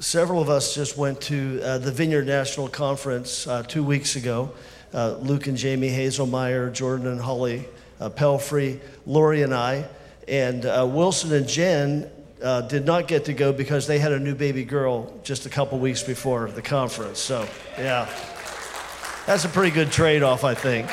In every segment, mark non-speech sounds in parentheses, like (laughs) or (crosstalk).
several of us just went to uh, the Vineyard National Conference uh, two weeks ago. Uh, Luke and Jamie Hazelmeyer, Jordan and Holly uh, Pelfrey, Lori and I. And uh, Wilson and Jen uh, did not get to go because they had a new baby girl just a couple weeks before the conference. So, yeah, that's a pretty good trade off, I think.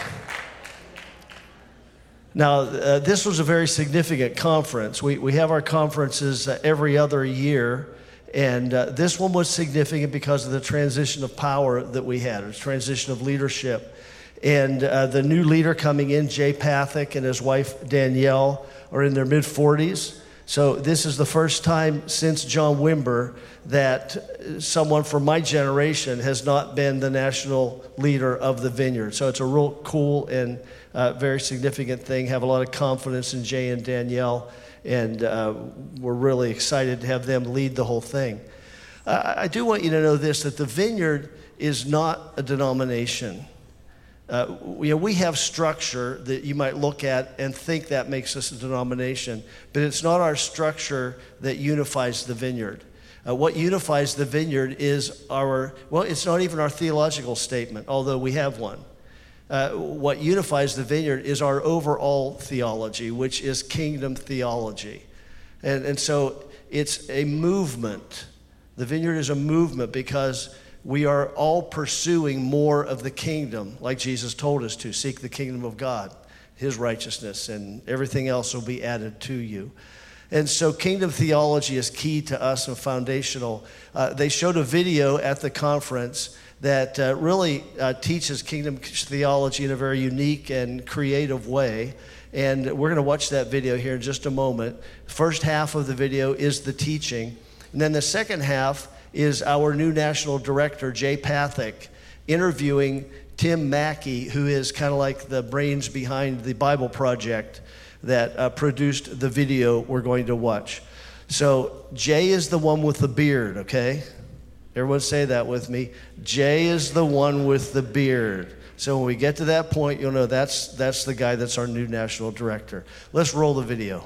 Now, this was a very significant conference. We, we have our conferences every other year, and uh, this one was significant because of the transition of power that we had, a transition of leadership. And uh, the new leader coming in, Jay Pathak, and his wife Danielle, are in their mid 40s. So, this is the first time since John Wimber that someone from my generation has not been the national leader of the vineyard. So, it's a real cool and uh, very significant thing. Have a lot of confidence in Jay and Danielle, and uh, we're really excited to have them lead the whole thing. Uh, I do want you to know this that the vineyard is not a denomination. Uh, you know, we have structure that you might look at and think that makes us a denomination, but it's not our structure that unifies the vineyard. Uh, what unifies the vineyard is our, well, it's not even our theological statement, although we have one. Uh, what unifies the vineyard is our overall theology, which is kingdom theology. And, and so it's a movement. The vineyard is a movement because we are all pursuing more of the kingdom, like Jesus told us to seek the kingdom of God, his righteousness, and everything else will be added to you. And so, kingdom theology is key to us and foundational. Uh, they showed a video at the conference that uh, really uh, teaches kingdom theology in a very unique and creative way. And we're going to watch that video here in just a moment. First half of the video is the teaching, and then the second half is our new national director, Jay Pathak, interviewing Tim Mackie, who is kind of like the brains behind the Bible Project that uh, produced the video we're going to watch. So, Jay is the one with the beard, okay? Everyone say that with me. Jay is the one with the beard. So when we get to that point, you'll know that's, that's the guy that's our new national director. Let's roll the video.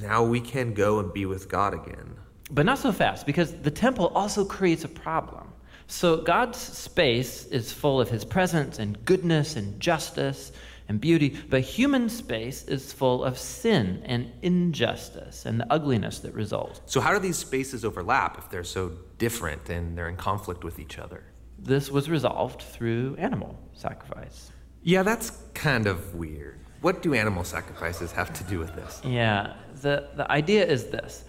Now we can go and be with God again. But not so fast, because the temple also creates a problem. So God's space is full of his presence and goodness and justice and beauty, but human space is full of sin and injustice and the ugliness that results. So, how do these spaces overlap if they're so different and they're in conflict with each other? This was resolved through animal sacrifice. Yeah, that's kind of weird. What do animal sacrifices have to do with this? Yeah, the, the idea is this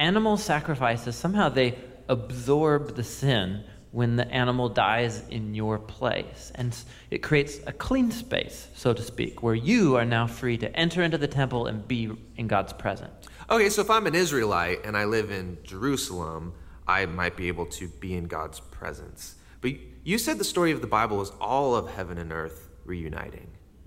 animal sacrifices somehow they absorb the sin when the animal dies in your place. And it creates a clean space, so to speak, where you are now free to enter into the temple and be in God's presence. Okay, so if I'm an Israelite and I live in Jerusalem, I might be able to be in God's presence. But you said the story of the Bible is all of heaven and earth reuniting.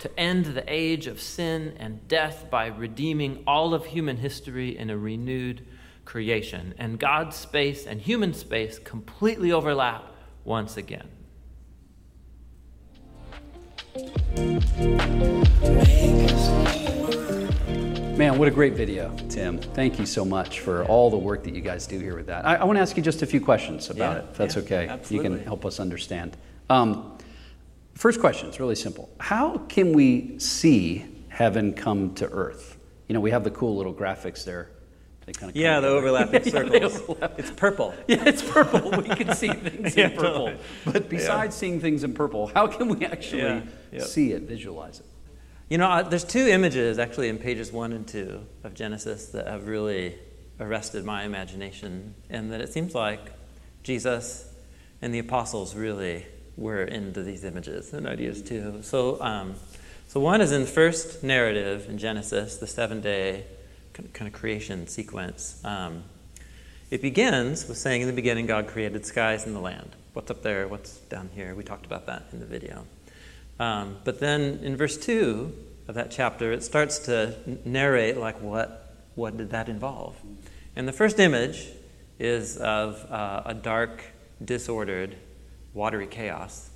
to end the age of sin and death by redeeming all of human history in a renewed creation. And God's space and human space completely overlap once again. Man, what a great video, Tim. Thank you so much for all the work that you guys do here with that. I, I want to ask you just a few questions about Yeah, it, if that's yeah, okay. absolutely. You can help us understand. Um, first question is really simple How can we see heaven come to earth? You know, we have the cool little graphics there. They kind of Yeah, the overlapping (laughs) Yeah, circles. overlap. It's purple. (laughs) Yeah, it's purple. We can see (laughs) things Yeah, in purple. totally. But besides seeing things in purple, how can we actually Yeah, see it, visualize it? You know, there's two images actually in pages one and two of Genesis that have really arrested my imagination, and that it seems like Jesus and the apostles really were into these images and ideas too. So, um, so one is in the first narrative in Genesis, the seven-day kind of creation sequence. Um, it begins with saying, "In the beginning, God created skies and the land." What's up there? What's down here? We talked about that in the video. Um, but then in verse 2 of that chapter, it starts to narrate, like, what, what did that involve? And the first image is of uh, a dark, disordered, watery chaos.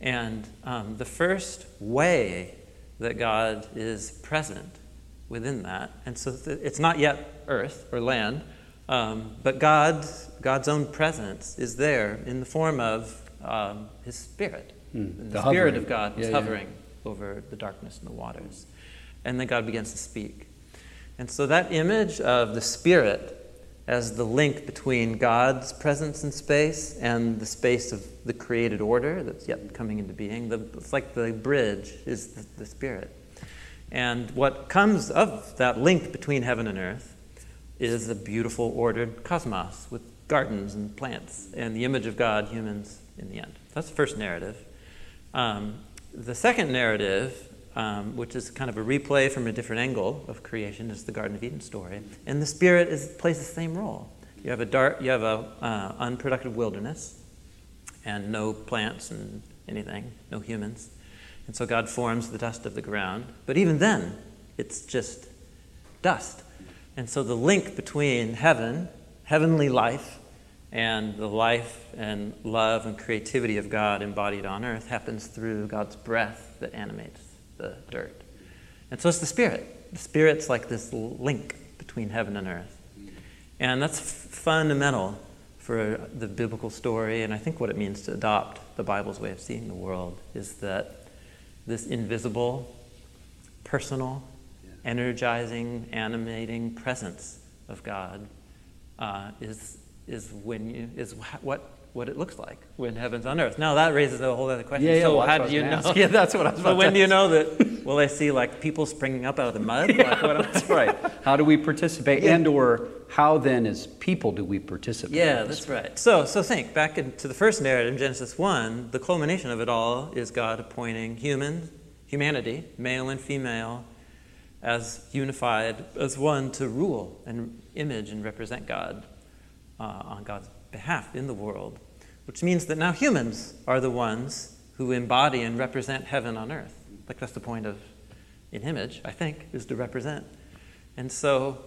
And um, the first way that God is present within that, and so th- it's not yet earth or land, um, but God, God's own presence is there in the form of um, His Spirit. And the the, Spirit of God is Yeah, yeah. hovering over the darkness and the waters. And then God begins to speak. And so that image of the Spirit as the link between God's presence in space and the space of the created order that's yet coming into being, the, it's like the bridge is the, the Spirit. And what comes of that link between heaven and earth is a beautiful, ordered cosmos with gardens and plants and the image of God, humans in the end. That's the first narrative. Um, the second narrative, um, which is kind of a replay from a different angle of creation, is the Garden of Eden story, and the Spirit is, plays the same role. You have a dark, you have a uh, unproductive wilderness, and no plants and anything, no humans, and so God forms the dust of the ground. But even then, it's just dust, and so the link between heaven, heavenly life, and the life and love and creativity of God embodied on earth happens through God's breath that animates the dirt. And so it's the Spirit. The Spirit's like this link between heaven and earth. And that's f- fundamental for the biblical story, and I think what it means to adopt the Bible's way of seeing the world is that this invisible, personal, energizing, animating presence of God uh, is is when you is wh- what what it looks like when heaven's on earth. Now that raises a whole other question. Yeah, yeah, so well, how do you know? ask. (laughs) Yeah, that's what I was But when do you know that? (laughs) Will I see like people springing up out of the mud? (laughs) Like, what That's right. How do we participate, and or how then, as people, do we participate? Yeah, that's right. So, so think back into the first narrative, Genesis one. The culmination of it all is God appointing human, humanity, male and female, as unified as one to rule and image and represent God uh, on God's behalf in the world. Which means that now humans are the ones who embody and represent heaven on earth. Like that's the point of an image, I think, is to represent. And so,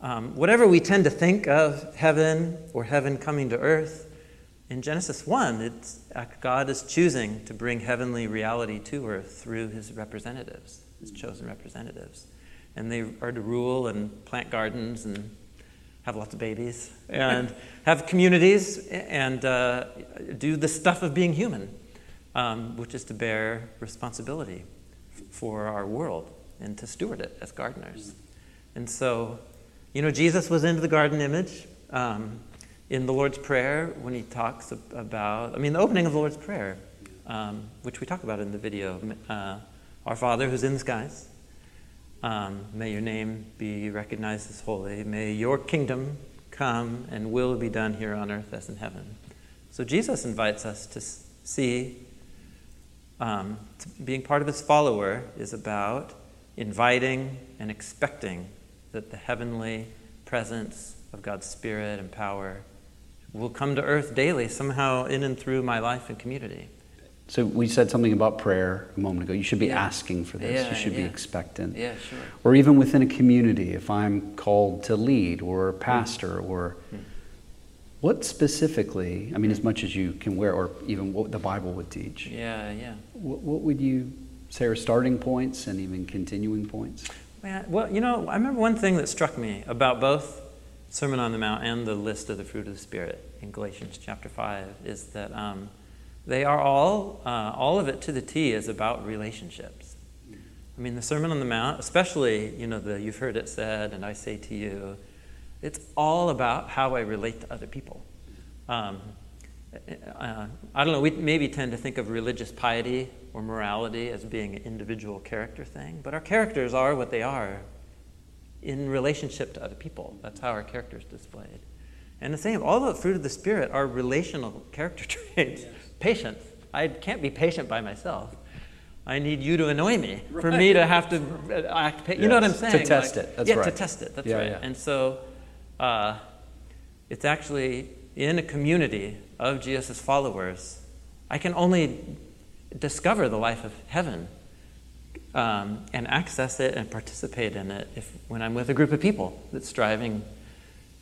um, whatever we tend to think of heaven or heaven coming to earth, in Genesis 1, it's, uh, God is choosing to bring heavenly reality to earth through his representatives, his chosen representatives. And they are to rule and plant gardens and have lots of babies and have communities and uh, do the stuff of being human, um, which is to bear responsibility for our world and to steward it as gardeners. And so, you know, Jesus was into the garden image um, in the Lord's Prayer when he talks about, I mean, the opening of the Lord's Prayer, um, which we talk about in the video. Uh, Our Father who's in the skies, um, may your name be recognized as holy. May your kingdom come and will be done here on earth as in heaven. So Jesus invites us to see um, being part of his follower is about inviting and expecting that the heavenly presence of God's Spirit and power will come to earth daily, somehow in and through my life and community. So we said something about prayer a moment ago. You should be Yeah. asking for this. Yeah, you should be expectant. Yeah, sure. Or even within a community, if I'm called to lead or pastor or Mm. what specifically, I mean, as much as you can wear, or even what the Bible would teach, Yeah, yeah. what, what would you say are starting points and even continuing points? Man, well, you know, I remember one thing that struck me about both Sermon on the Mount and the list of the fruit of the Spirit in Galatians chapter 5 is that um, they are all, uh, all of it to the T is about relationships. I mean, the Sermon on the Mount, especially, you know, the you've heard it said, and I say to you, it's all about how I relate to other people. Um, uh, I don't know, we maybe tend to think of religious piety or morality as being an individual character thing, but our characters are what they are in relationship to other people. That's how our character is displayed. And the same, all the fruit of the Spirit are relational character (laughs) traits. Patience. I can't be patient by myself. I need you to annoy me for me to have to uh, act. Pa- you know what I'm saying? to test it. That's yeah, right. to test it. That's Yeah, right. yeah. And so, uh, it's actually in a community of Jesus' followers. I can only discover the life of heaven um, and access it and participate in it if when I'm with a group of people that's striving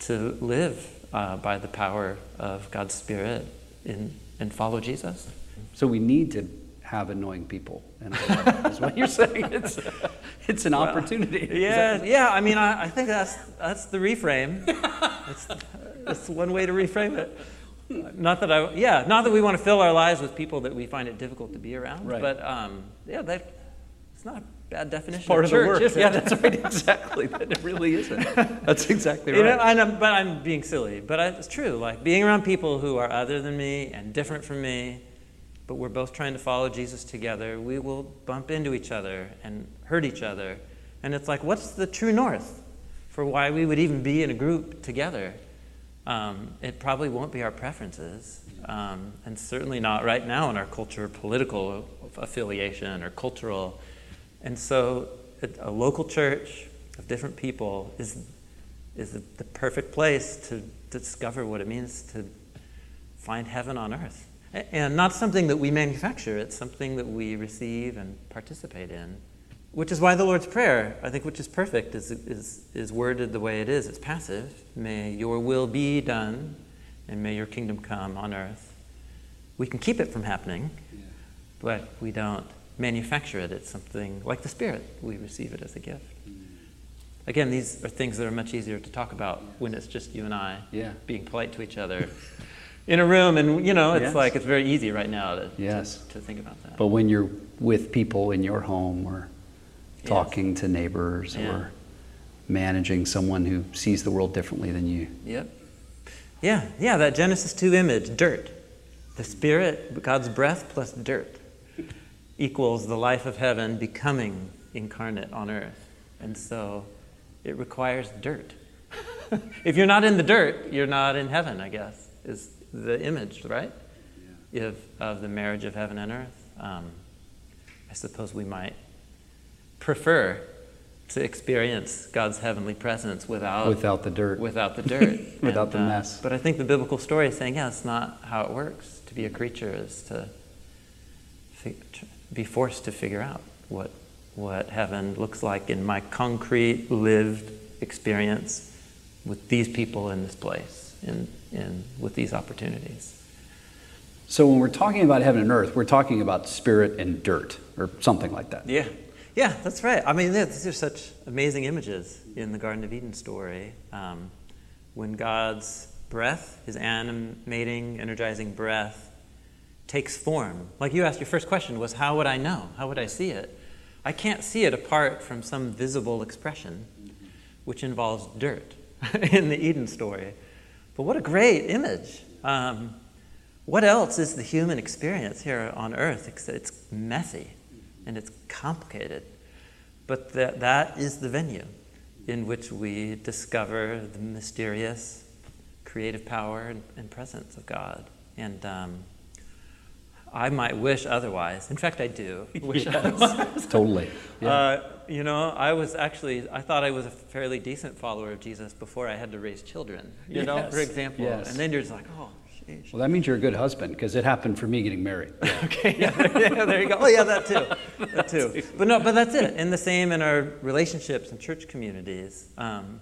to live uh, by the power of God's Spirit in, and follow Jesus. So we need to have annoying people. And that's what you're (laughs) saying. It's, it's an opportunity. (laughs) Yeah, yeah. I mean, I, I think that's that's the reframe. That's that's one way to reframe it. Not that I, yeah, not that we want to fill our lives with people that we find it difficult to be around, Right. but um, yeah, that it's not bad definition. part of the church, work. Yeah, that's right. (laughs) Exactly. That it really isn't. That's exactly You know, right. I know, but I'm being silly. But I, it's true. Like being around people who are other than me and different from me, but we're both trying to follow Jesus together. We will bump into each other and hurt each other, and it's like, what's the true north for why we would even be in a group together? Um, it probably won't be our preferences, um, and certainly not right now in our culture, political affiliation or cultural. And so, a, a local church of different people is is the, the perfect place to discover what it means to find heaven on earth. And not something that we manufacture, it's something that we receive and participate in. Which is why the Lord's Prayer, I think, which is perfect, is, is, is worded the way it is. It's passive. May your will be done, and may your kingdom come on earth. We can keep it from happening, but we don't manufacture it. It's something like the Spirit. We receive it as a gift. Again, these are things that are much easier to talk about when it's just you and I Yeah. being polite to each other in a room. And, you know, it's Yes. like it's very easy right now to, Yes. to, to think about that. But when you're with people in your home or Yes. talking to neighbors Yeah. or managing someone who sees the world differently than you, Yep. Yeah, yeah, that Genesis 2 image, dirt. The Spirit, God's breath plus dirt, equals the life of heaven becoming incarnate on earth. And so it requires dirt. (laughs) if you're not in the dirt, you're not in heaven, I guess, is the image, right? Of, of the marriage of heaven and earth. Um, I suppose we might prefer to experience God's heavenly presence without without the dirt. without the (laughs) dirt, Without And, the uh, mess. But I think the biblical story is saying, yeah, it's not how it works. To be a creature is to be forced to figure out what what heaven looks like in my concrete lived experience with these people in this place, in, in with these opportunities. So when we're talking about heaven and earth, we're talking about spirit and dirt or something like that. Yeah, yeah, that's right. I mean, these are such amazing images in the Garden of Eden story. Um, when God's breath, his animating, energizing breath, takes form. Like you asked, your first question was, How would I know? How would I see it? I can't see it apart from some visible expression, which involves dirt (laughs) in the Eden story. But what a great image. Um, what else is the human experience here on earth? It's, it's messy and it's complicated. But that, that is the venue in which we discover the mysterious creative power and, and presence of God. And um, I might wish otherwise. In fact, I do (laughs) wish otherwise. (laughs) Totally. Yeah. Uh, you know, I was actually, I thought I was a fairly decent follower of Jesus before I had to raise children, you know, for example. Yes. And then you're just like, oh, sheesh. well, that means you're a good husband because it happened for me getting married. (laughs) Okay, yeah, yeah, there you go. Oh, yeah, that too. That too. But no, but that's it. And the same in our relationships and church communities. Um,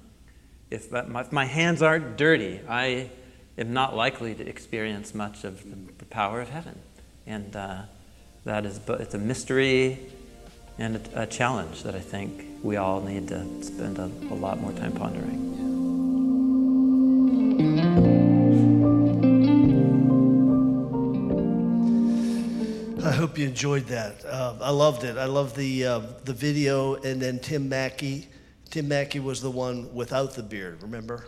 if, my, if my hands aren't dirty, I am not likely to experience much of the, the power of heaven. And uh, that is, it's a mystery and a, challenge that I think we all need to spend a, a lot more time pondering. I hope you enjoyed that. Uh, I loved it. I love the uh, the video, and then Tim Mackie. Tim Mackie was the one without the beard. Remember,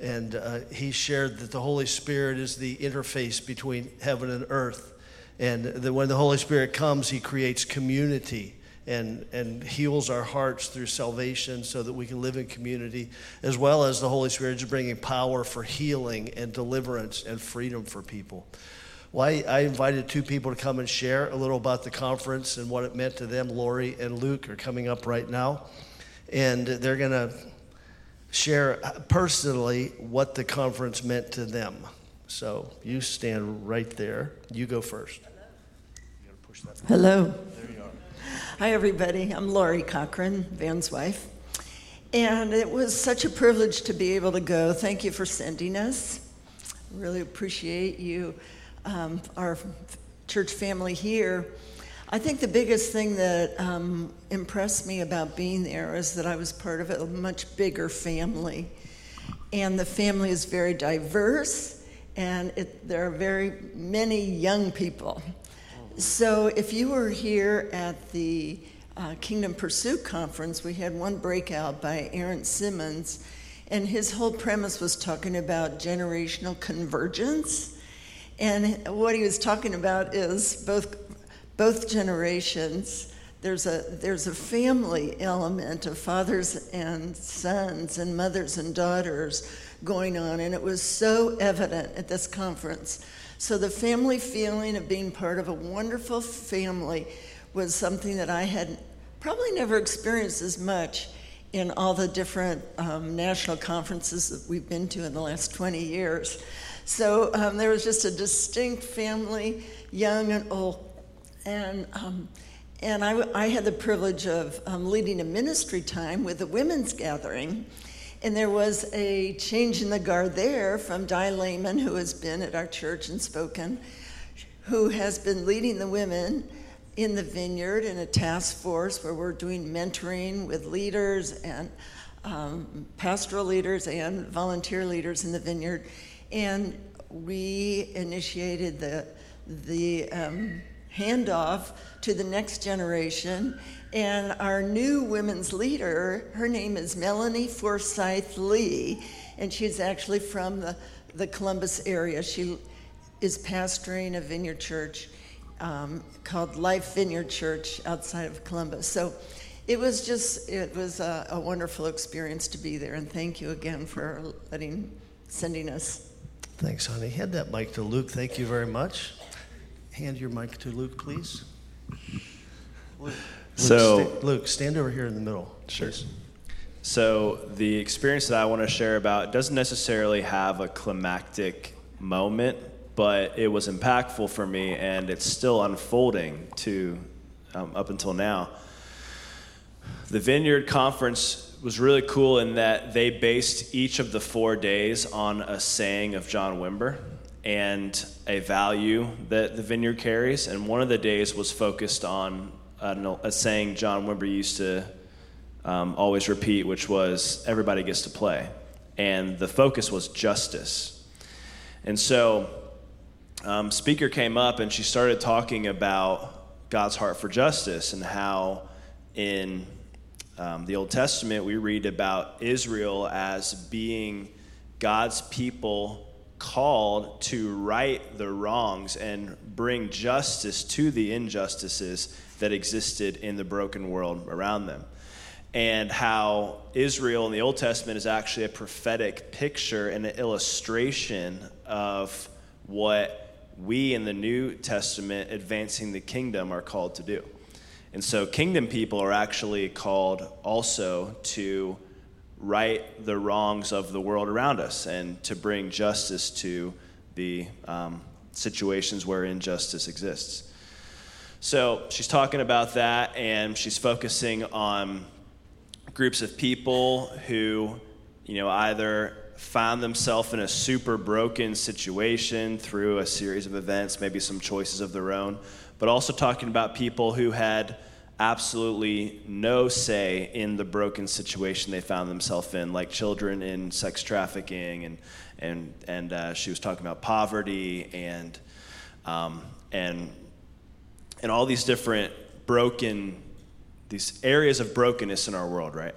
and uh, he shared that the Holy Spirit is the interface between heaven and earth, and when the Holy Spirit comes, He creates community and and heals our hearts through salvation, so that we can live in community, as well as the Holy Spirit is bringing power for healing and deliverance and freedom for people. Well, I, I invited two people to come and share a little about the conference and what it meant to them. Lori and Luke are coming up right now, and they're going to share personally what the conference meant to them. So you stand right there. You go first. Hello. Hi, everybody. I'm Lori Cochran, Van's wife. And it was such a privilege to be able to go. Thank you for sending us. Really appreciate you, um, our church family here. I think the biggest thing that um, impressed me about being there is that I was part of a much bigger family. And the family is very diverse, and it, there are very many young people. So if you were here at the uh, Kingdom Pursuit Conference, we had one breakout by Aaron Simmons, and his whole premise was talking about generational convergence. And what he was talking about is both, both generations. There's a, there's a family element of fathers and sons and mothers and daughters going on, and it was so evident at this conference. So, the family feeling of being part of a wonderful family was something that I had probably never experienced as much in all the different um, national conferences that we've been to in the last 20 years. So um, there was just a distinct family, young and old. And, um, and I, I, had the privilege of um, leading a ministry time with a women's gathering. And there was a change in the guard there from Di Lehman, who has been at our church and spoken, who has been leading the women in the vineyard in a task force where we're doing mentoring with leaders and um, pastoral leaders and volunteer leaders in the vineyard. And we initiated the, the um, handoff to the next generation. And our new women's leader, her name is Melanie Forsyth Lee, and she's actually from the, the Columbus area. She is pastoring a vineyard church um, called Life Vineyard Church outside of Columbus. So it was just, it was a, a, wonderful experience to be there. And thank you again for letting, sending us. Thanks, honey. Hand that mic to Luke. Thank you very much. Hand your mic to Luke, please. Luke, so, sta- Luke, stand over here in the middle. Sure. Please. So, the experience that I want to share about doesn't necessarily have a climactic moment, but it was impactful for me, and it's still unfolding to um, up until now. The Vineyard Conference was really cool in that they based each of the four days on a saying of John Wimber and a value that the Vineyard carries. And one of the days was focused on a, saying John Wimber used to um, always repeat, which was everybody gets to play. And the focus was justice. And so um, speaker came up and she started talking about God's heart for justice and how in um, the Old Testament we read about Israel as being God's people called to right the wrongs and bring justice to the injustices that existed in the broken world around them. And how Israel in the Old Testament is actually a prophetic picture and an illustration of what we in the New Testament advancing the kingdom are called to do. And so, kingdom people are actually called also to right the wrongs of the world around us and to bring justice to the um, situations where injustice exists. So, she's talking about that and she's focusing on groups of people who, you know, either found themselves in a super broken situation through a series of events, maybe some choices of their own, but also talking about people who had absolutely no say in the broken situation they found themselves in, like children in sex trafficking, and and and uh, she was talking about poverty and um, and and all these different broken these areas of brokenness in our world, right?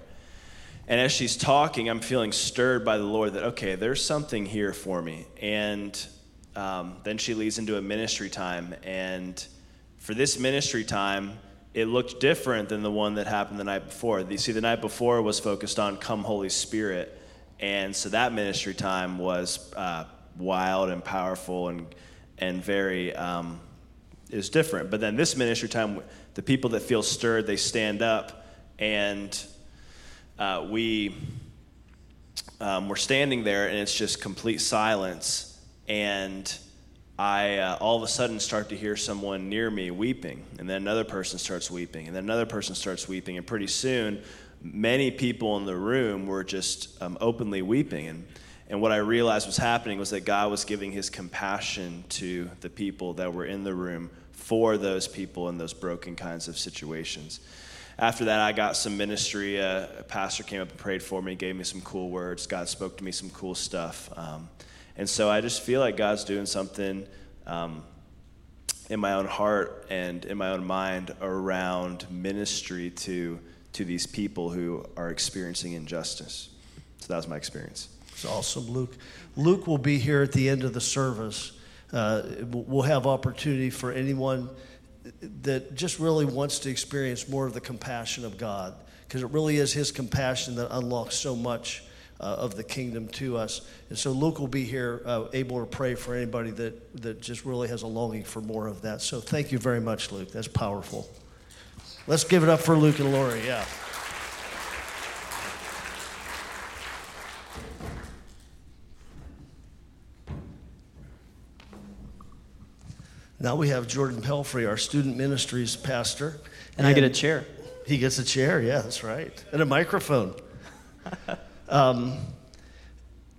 And as she's talking, I'm feeling stirred by the Lord that, okay, there's something here for me. And um, then she leads into a ministry time. And for this ministry time, it looked different than the one that happened the night before. You see, the night before was focused on Come Holy Spirit. And so that ministry time was uh, wild and powerful and, and very, um, is different. But then this ministry time, the people that feel stirred, they stand up and uh, we um, we're standing there and it's just complete silence and i uh, all of a sudden start to hear someone near me weeping and then another person starts weeping and then another person starts weeping and pretty soon many people in the room were just um, openly weeping. And, and what I realized was happening was that God was giving his compassion to the people that were in the room for those people in those broken kinds of situations. After that, I got some ministry. Uh, a pastor came up and prayed for me, gave me some cool words. God spoke to me some cool stuff. Um, and so I just feel like God's doing something um, in my own heart and in my own mind around ministry to, to these people who are experiencing injustice. So that was my experience. It's awesome, Luke. Luke will be here at the end of the service. Uh, we'll have opportunity for anyone that just really wants to experience more of the compassion of God, because it really is His compassion that unlocks so much uh, of the kingdom to us. And so Luke will be here uh, able to pray for anybody that, that just really has a longing for more of that. So thank you very much, Luke. That's powerful. Let's give it up for Luke and Lori. Yeah. Now we have Jordan Pelfrey, our student ministries pastor. And, I get a chair. He gets a chair, yeah, that's right. And a microphone. (laughs) um,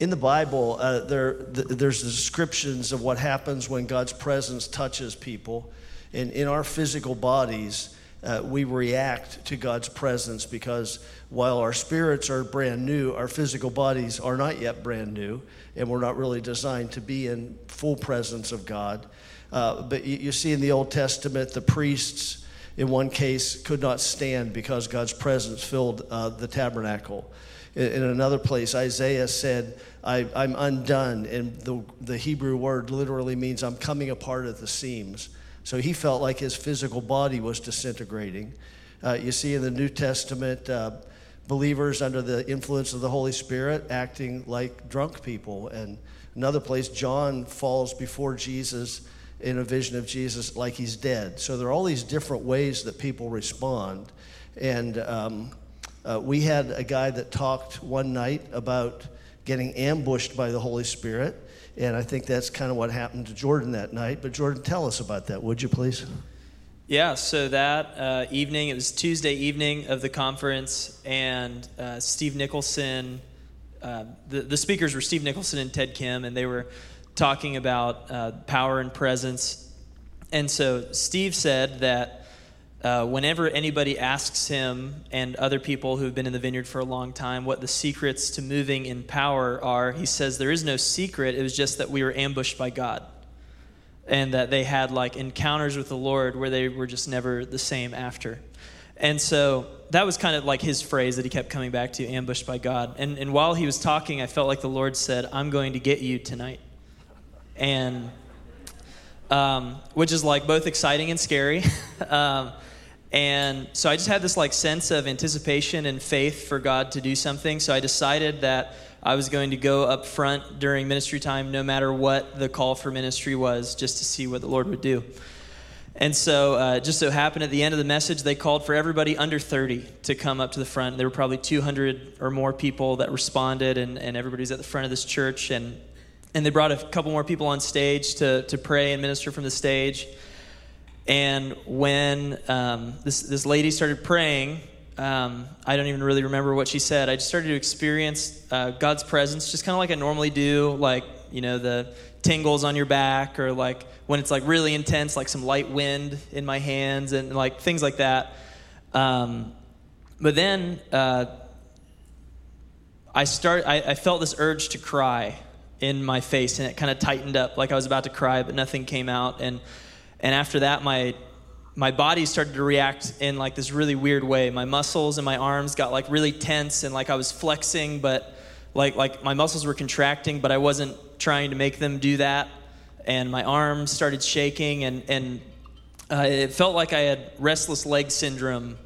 in the Bible, uh, there, th- there's descriptions of what happens when God's presence touches people. And in our physical bodies, uh, we react to God's presence because while our spirits are brand new, our physical bodies are not yet brand new, and we're not really designed to be in full presence of God. Uh, but you, you, see in the Old Testament, the priests, in one case, could not stand because God's presence filled uh, the tabernacle. In, another place, Isaiah said, I, am undone. And the, the Hebrew word literally means I'm coming apart at the seams. So he felt like his physical body was disintegrating. Uh, you see in the New Testament, uh, believers under the influence of the Holy Spirit acting like drunk people. And another place, John falls before Jesus in a vision of Jesus like he's dead. So there are all these different ways that people respond. And um, uh, we had a guy that talked one night about getting ambushed by the Holy Spirit. And I think that's kind of what happened to Jordan that night. But Jordan, tell us about that, would you please? Yeah, so that uh, evening, it was Tuesday evening of the conference, and uh, Steve Nicholson, uh, the, the speakers were Steve Nicholson and Ted Kim, and they were talking about uh, power and presence. And so Steve said that uh, whenever anybody asks him and other people who've been in the vineyard for a long time what the secrets to moving in power are, he says there is no secret. It was just that we were ambushed by God. And that they had like encounters with the Lord where they were just never the same after. And so that was kind of like his phrase that he kept coming back to ambushed by God. And, and while he was talking, I felt like the Lord said, I'm going to get you tonight and um, which is like both exciting and scary. (laughs) um, and so I just had this like sense of anticipation and faith for God to do something. So I decided that I was going to go up front during ministry time, no matter what the call for ministry was, just to see what the Lord would do. And so, uh, just so happened at the end of the message, they called for everybody under 30 to come up to the front. There were probably 200 or more people that responded, and, and everybody's at the front of this church. And and they brought a couple more people on stage to, to pray and minister from the stage. And when um, this, this lady started praying, um, I don't even really remember what she said. I just started to experience uh, God's presence, just kind of like I normally do, like, you know, the tingles on your back, or like when it's like really intense, like some light wind in my hands, and like things like that. Um, but then uh, I start. I, I felt this urge to cry in my face and it kind of tightened up like I was about to cry, but nothing came out. And, and after that, my, my body started to react in like this really weird way. My muscles and my arms got like really tense and like I was flexing, but like, like my muscles were contracting, but I wasn't trying to make them do that. And my arms started shaking and, and uh, it felt like I had restless leg syndrome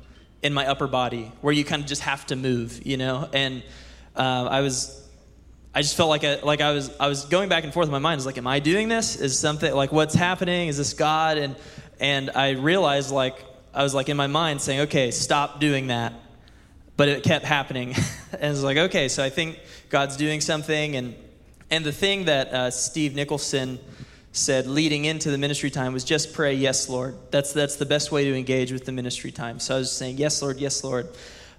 in my upper body where you kind of just have to move, you know? And uh, I was I just felt like I, like I was I was going back and forth in my mind. I was like, am I doing this? Is something like what's happening? Is this God? And and I realized like I was like in my mind saying, okay, stop doing that. But it kept happening, (laughs) and I was like, okay, so I think God's doing something. And and the thing that uh, Steve Nicholson said leading into the ministry time was just pray, yes, Lord. That's that's the best way to engage with the ministry time. So I was saying, yes, Lord, yes, Lord.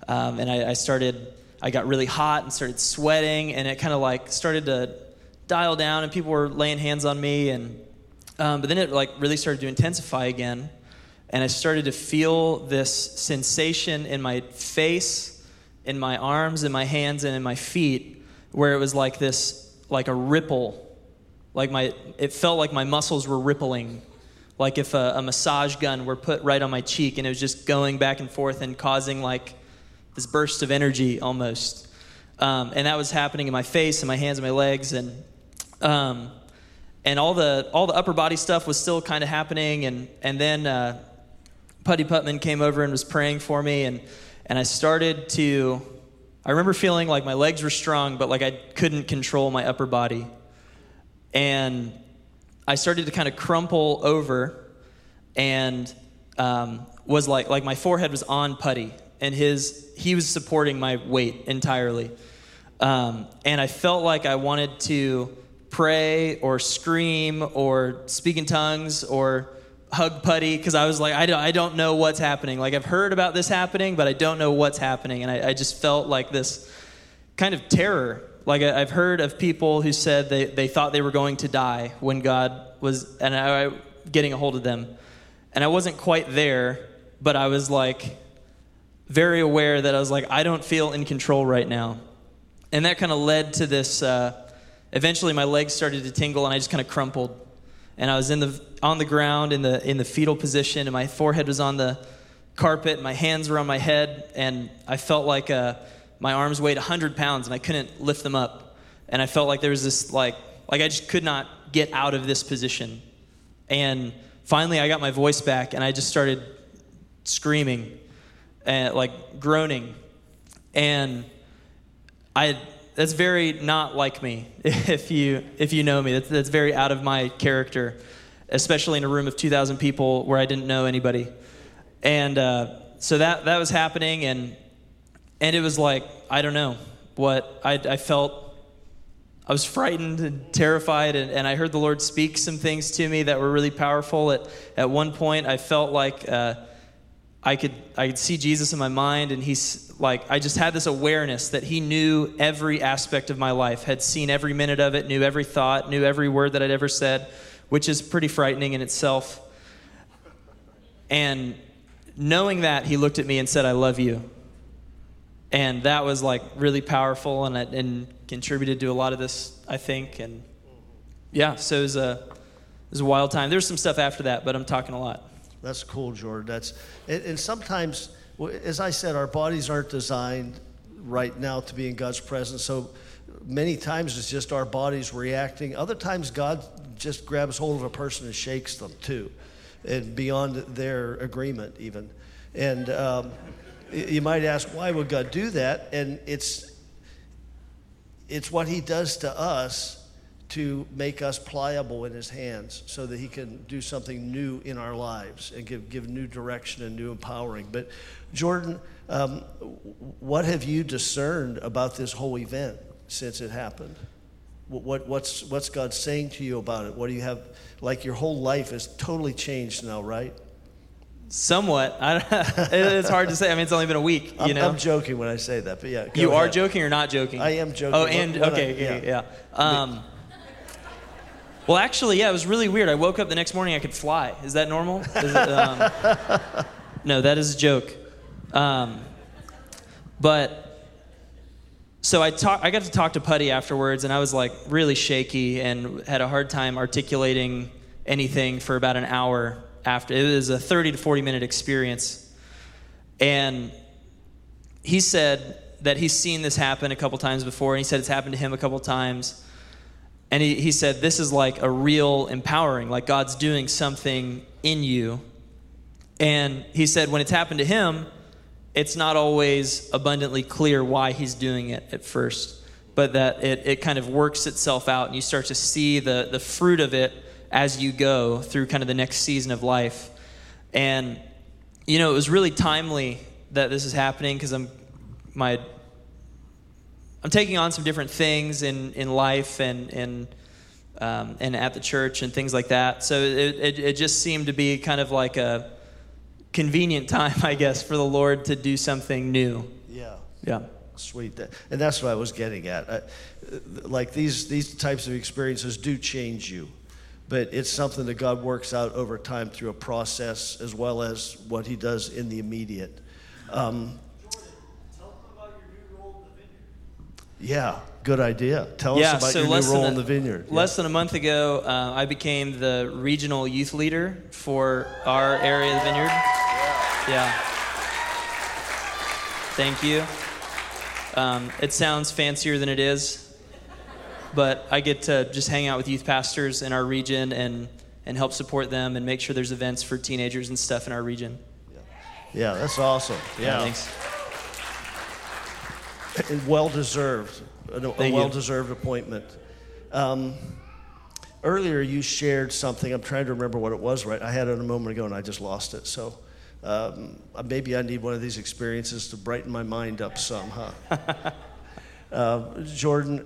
um, and I, I started. I got really hot and started sweating, and it kind of like started to dial down, and people were laying hands on me, and um, but then it like really started to intensify again, and I started to feel this sensation in my face, in my arms, in my hands, and in my feet, where it was like this, like a ripple, like my, it felt like my muscles were rippling, like if a, a massage gun were put right on my cheek, and it was just going back and forth and causing like this burst of energy almost. Um, and that was happening in my face and my hands and my legs. And um, and all the all the upper body stuff was still kind of happening. And and then uh, Putty Putman came over and was praying for me. And and I started to I remember feeling like my legs were strong but like I couldn't control my upper body. And I started to kind of crumple over and um, was like like my forehead was on Putty and his he was supporting my weight entirely um, and I felt like I wanted to pray or scream or speak in tongues or hug putty because I was like, I don't, I don't know what's happening. Like, I've heard about this happening, but I don't know what's happening. And I, I just felt like this kind of terror. Like, I, have heard of people who said they, they thought they were going to die when God was and I, getting a hold of them. And I wasn't quite there, but I was like very aware that I was like, I don't feel in control right now. And that kind of led to this. Uh, eventually my legs started to tingle and I just kind of crumpled. And I was in the, on the ground in the, in the fetal position, and my forehead was on the carpet, my hands were on my head, and I felt like uh, my arms weighed 100 pounds and I couldn't lift them up. And I felt like there was this, like, like I just could not get out of this position. And finally, I got my voice back, and I just started screaming, and like groaning. And I that's very not like me (laughs) if you if you know me. That's, that's very out of my character especially in a room of 2000 people where i didn't know anybody. And uh, so that that was happening and and it was like i don't know what i, I felt i was frightened and terrified and, and i heard the lord speak some things to me that were really powerful. At, at one point i felt like uh, I could I could see Jesus in my mind and he's like I just had this awareness that he knew every aspect of my life, had seen every minute of it, knew every thought, knew every word that I'd ever said, which is pretty frightening in itself. And knowing that, he looked at me and said, "I love you." And that was like really powerful and and contributed to a lot of this, I think. And yeah, so it was a it was a wild time. There's some stuff after that, but I'm talking a lot. That's cool, Jordan. That's and, and sometimes, as I said, our bodies aren't designed right now to be in God's presence. So many times it's just our bodies reacting. Other times God just grabs hold of a person and shakes them too, and beyond their agreement even. And um, you might ask, why would God do that? And it's it's what He does to us to make us pliable in his hands so that he can do something new in our lives and give, give new direction and new empowering. But, Jordan, um, what have you discerned about this whole event since it happened? What, what's, what's God saying to you about it? What do you have? Like your whole life is totally changed now, right? Somewhat. (laughs) it's hard to say. I mean, it's only been a week. You I'm, know, I'm joking when I say that, but yeah. You ahead. are joking or not joking? I am joking. Oh, and okay, I, yeah. yeah. Um, well, actually, yeah, it was really weird. I woke up the next morning, I could fly. Is that normal? Is it, um, (laughs) no, that is a joke. Um, but so I talk, I got to talk to Putty afterwards, and I was like really shaky and had a hard time articulating anything for about an hour after. It was a 30 to 40 minute experience, and he said that he's seen this happen a couple times before, and he said it's happened to him a couple times and he, he said, This is like a real empowering, like God's doing something in you. And he said, When it's happened to him, it's not always abundantly clear why he's doing it at first, but that it, it kind of works itself out and you start to see the, the fruit of it as you go through kind of the next season of life. And, you know, it was really timely that this is happening because I'm my I'm taking on some different things in, in life and, and, um, and at the church and things like that. So it, it, it, just seemed to be kind of like a convenient (laughs) time, I guess, for the Lord to do something new Yeah. Yeah. Sweet. And that's what I was getting at. Like these, these types of experiences do change you, but it's something that God works out over time through a process as well as what He does in the immediate. Um, yeah, good idea. Tell yeah, us about so your new role than in the vineyard. Yeah. Less than a month ago, uh, I became the regional youth leader for our area of the vineyard. Yeah. Thank you. Um, it sounds fancier than it is, but I get to just hang out with youth pastors in our region and, and help support them and make sure there's events for teenagers and stuff in our region. Yeah, that's awesome. Yeah, thanks. Well deserved, a, a well deserved appointment. Um, earlier, you shared something. I'm trying to remember what it was. Right, I had it a moment ago, and I just lost it. So um, maybe I need one of these experiences to brighten my mind up some, huh? (laughs) uh, Jordan,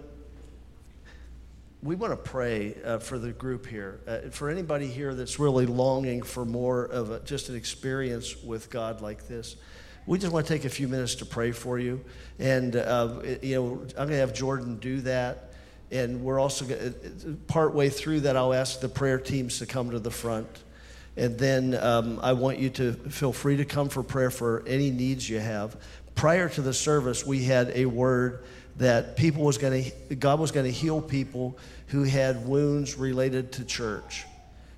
we want to pray uh, for the group here. Uh, for anybody here that's really longing for more of a, just an experience with God like this, we just want to take a few minutes to pray for you. And, uh, you know, I'm going to have Jordan do that. And we're also, gonna, part way through that, I'll ask the prayer teams to come to the front. And then um, I want you to feel free to come for prayer for any needs you have. Prior to the service, we had a word that people was going to, God was going to heal people who had wounds related to church.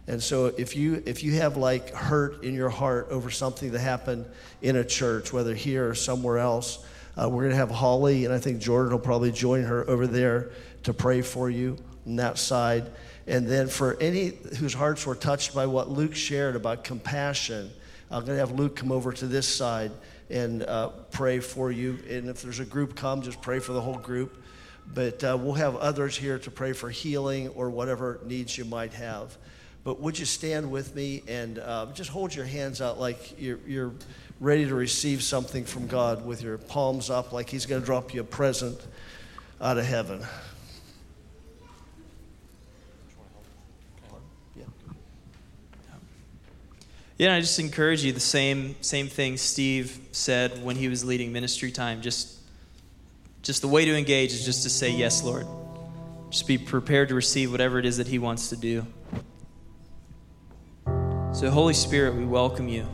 And so if you if you have like hurt in your heart over something that happened in a church, whether here or somewhere else, uh, we're going to have Holly, and I think Jordan will probably join her over there to pray for you on that side. And then for any whose hearts were touched by what Luke shared about compassion, I'm going to have Luke come over to this side and uh, pray for you. And if there's a group come, just pray for the whole group. But uh, we'll have others here to pray for healing or whatever needs you might have. But would you stand with me and uh, just hold your hands out like you're, you're ready to receive something from God with your palms up, like He's going to drop you a present out of heaven? Yeah, I just encourage you the same same thing Steve said when he was leading ministry time. Just just the way to engage is just to say yes, Lord. Just be prepared to receive whatever it is that he wants to do. So Holy Spirit, we welcome you.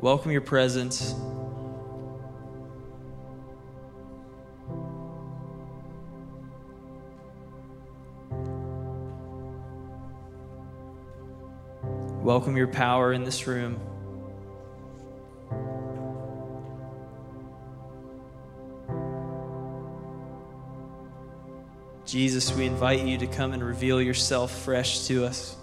Welcome your presence. Welcome your power in this room. Jesus, we invite you to come and reveal yourself fresh to us.